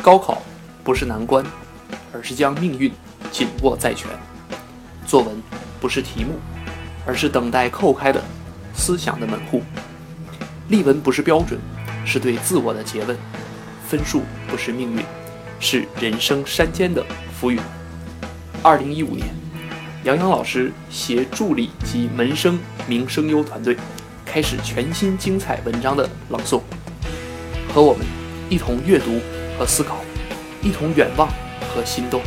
高考不是难关，而是将命运紧握在拳；作文不是题目，而是等待叩开的思想的门户；例文不是标准，是对自我的诘问；分数不是命运，是人生山间的浮云。二零一五年，杨洋老师携助理及门生名声优团队，开始全新精彩文章的朗诵，和我们一同阅读。和思考，一同远望和心动，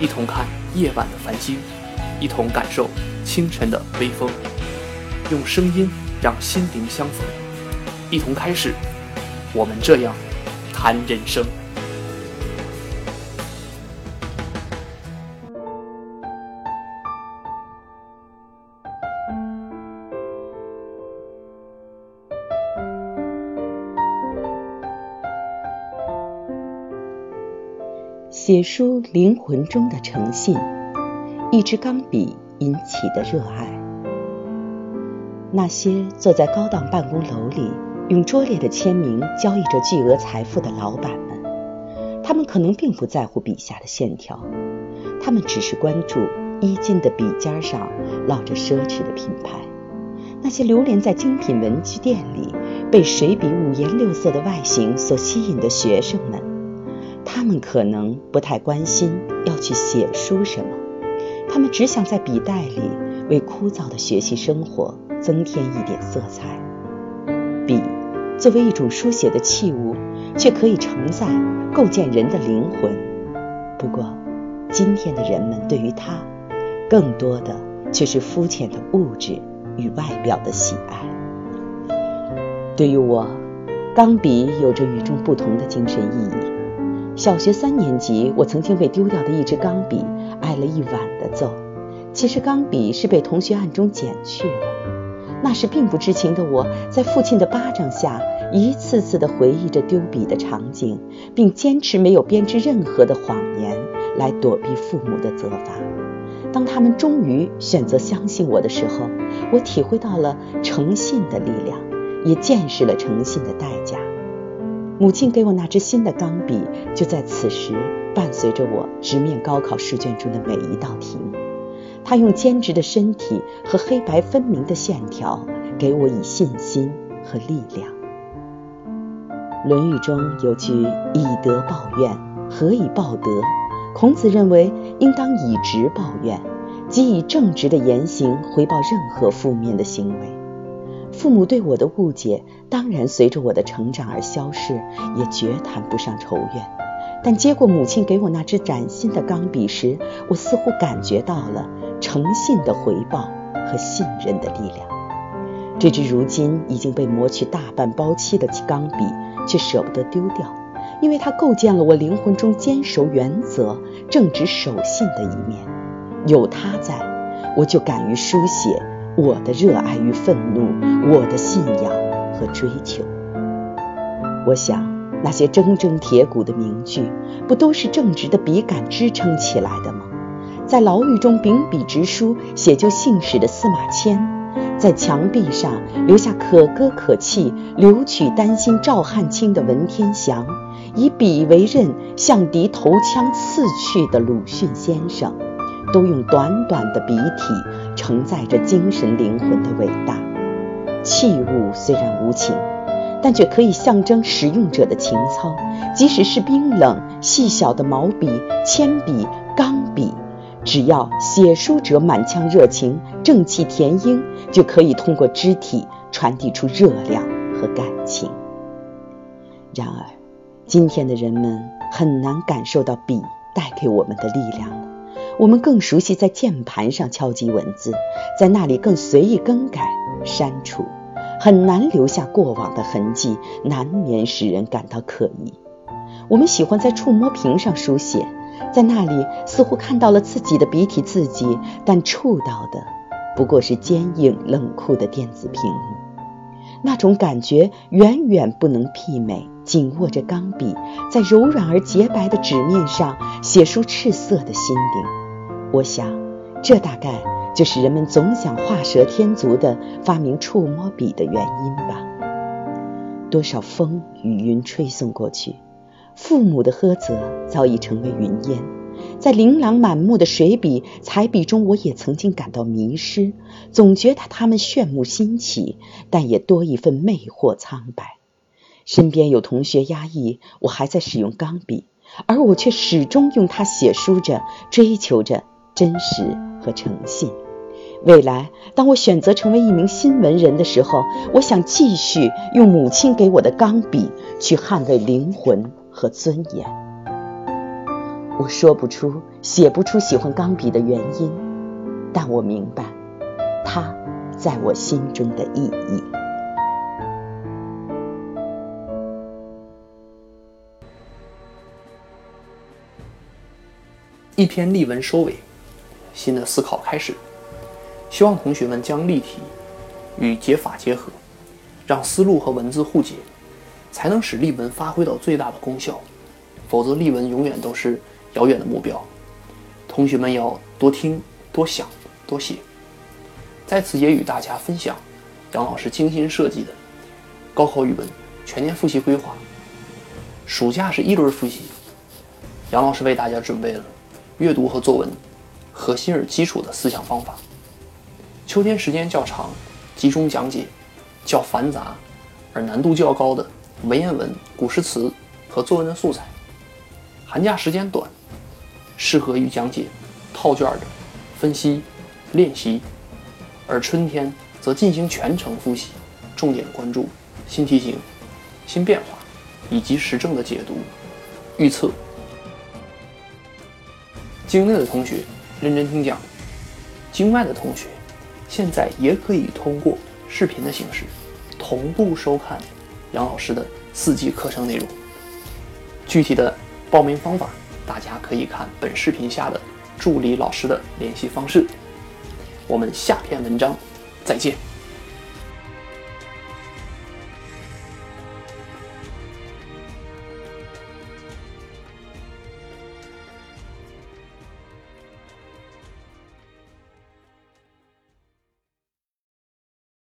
一同看夜晚的繁星，一同感受清晨的微风，用声音让心灵相逢，一同开始我们这样谈人生。写书灵魂中的诚信，一支钢笔引起的热爱。那些坐在高档办公楼里，用拙劣的签名交易着巨额财富的老板们，他们可能并不在乎笔下的线条，他们只是关注衣襟的笔尖上烙着奢侈的品牌。那些流连在精品文具店里，被水笔五颜六色的外形所吸引的学生们。他们可能不太关心要去写书什么，他们只想在笔袋里为枯燥的学习生活增添一点色彩。笔作为一种书写的器物，却可以承载构建人的灵魂。不过，今天的人们对于它，更多的却是肤浅的物质与外表的喜爱。对于我，钢笔有着与众不同的精神意义。小学三年级，我曾经为丢掉的一支钢笔挨了一晚的揍。其实钢笔是被同学暗中捡去了。那时并不知情的我，在父亲的巴掌下，一次次地回忆着丢笔的场景，并坚持没有编织任何的谎言来躲避父母的责罚。当他们终于选择相信我的时候，我体会到了诚信的力量，也见识了诚信的代价。母亲给我那支新的钢笔，就在此时伴随着我直面高考试卷中的每一道题目。她用坚直的身体和黑白分明的线条，给我以信心和力量。《论语》中有句“以德报怨，何以报德？”孔子认为应当以直报怨，即以正直的言行回报任何负面的行为。父母对我的误解，当然随着我的成长而消逝，也绝谈不上仇怨。但接过母亲给我那支崭新的钢笔时，我似乎感觉到了诚信的回报和信任的力量。这支如今已经被磨去大半包漆的钢笔，却舍不得丢掉，因为它构建了我灵魂中坚守原则、正直守信的一面。有它在，我就敢于书写。我的热爱与愤怒，我的信仰和追求。我想，那些铮铮铁骨的名句，不都是正直的笔杆支撑起来的吗？在牢狱中秉笔直书、写就信史的司马迁，在墙壁上留下可歌可泣、留取丹心照汗青的文天祥，以笔为刃向敌投枪刺去的鲁迅先生。都用短短的笔体承载着精神灵魂的伟大。器物虽然无情，但却可以象征使用者的情操。即使是冰冷细小的毛笔、铅笔、钢笔，只要写书者满腔热情、正气填膺，就可以通过肢体传递出热量和感情。然而，今天的人们很难感受到笔带给我们的力量了。我们更熟悉在键盘上敲击文字，在那里更随意更改、删除，很难留下过往的痕迹，难免使人感到可疑。我们喜欢在触摸屏上书写，在那里似乎看到了自己的笔体字迹，但触到的不过是坚硬冷酷的电子屏幕。那种感觉远远不能媲美紧握着钢笔，在柔软而洁白的纸面上写出赤色的心灵。我想，这大概就是人们总想画蛇添足的发明触摸笔的原因吧。多少风与云吹送过去，父母的呵责早已成为云烟，在琳琅满目的水笔、彩笔中，我也曾经感到迷失，总觉得他们炫目新奇，但也多一份魅惑苍白。身边有同学压抑我还在使用钢笔，而我却始终用它写书着，追求着真实和诚信。未来，当我选择成为一名新闻人的时候，我想继续用母亲给我的钢笔去捍卫灵魂和尊严。我说不出、写不出喜欢钢笔的原因，但我明白它在我心中的意义。一篇例文收尾，新的思考开始。希望同学们将例题与解法结合，让思路和文字互解，才能使例文发挥到最大的功效。否则，例文永远都是遥远的目标。同学们要多听、多想、多写。在此也与大家分享杨老师精心设计的高考语文全年复习规划。暑假是一轮复习，杨老师为大家准备了阅读和作文核心而基础的思想方法。秋天时间较长，集中讲解较繁杂而难度较高的文言文、古诗词和作文的素材。寒假时间短，适合于讲解套卷的分析练习，而春天则进行全程复习，重点关注新题型、新变化以及时政的解读、预测。境内的同学认真听讲，境外的同学。现在也可以通过视频的形式同步收看杨老师的四季课程内容。具体的报名方法，大家可以看本视频下的助理老师的联系方式。我们下篇文章再见。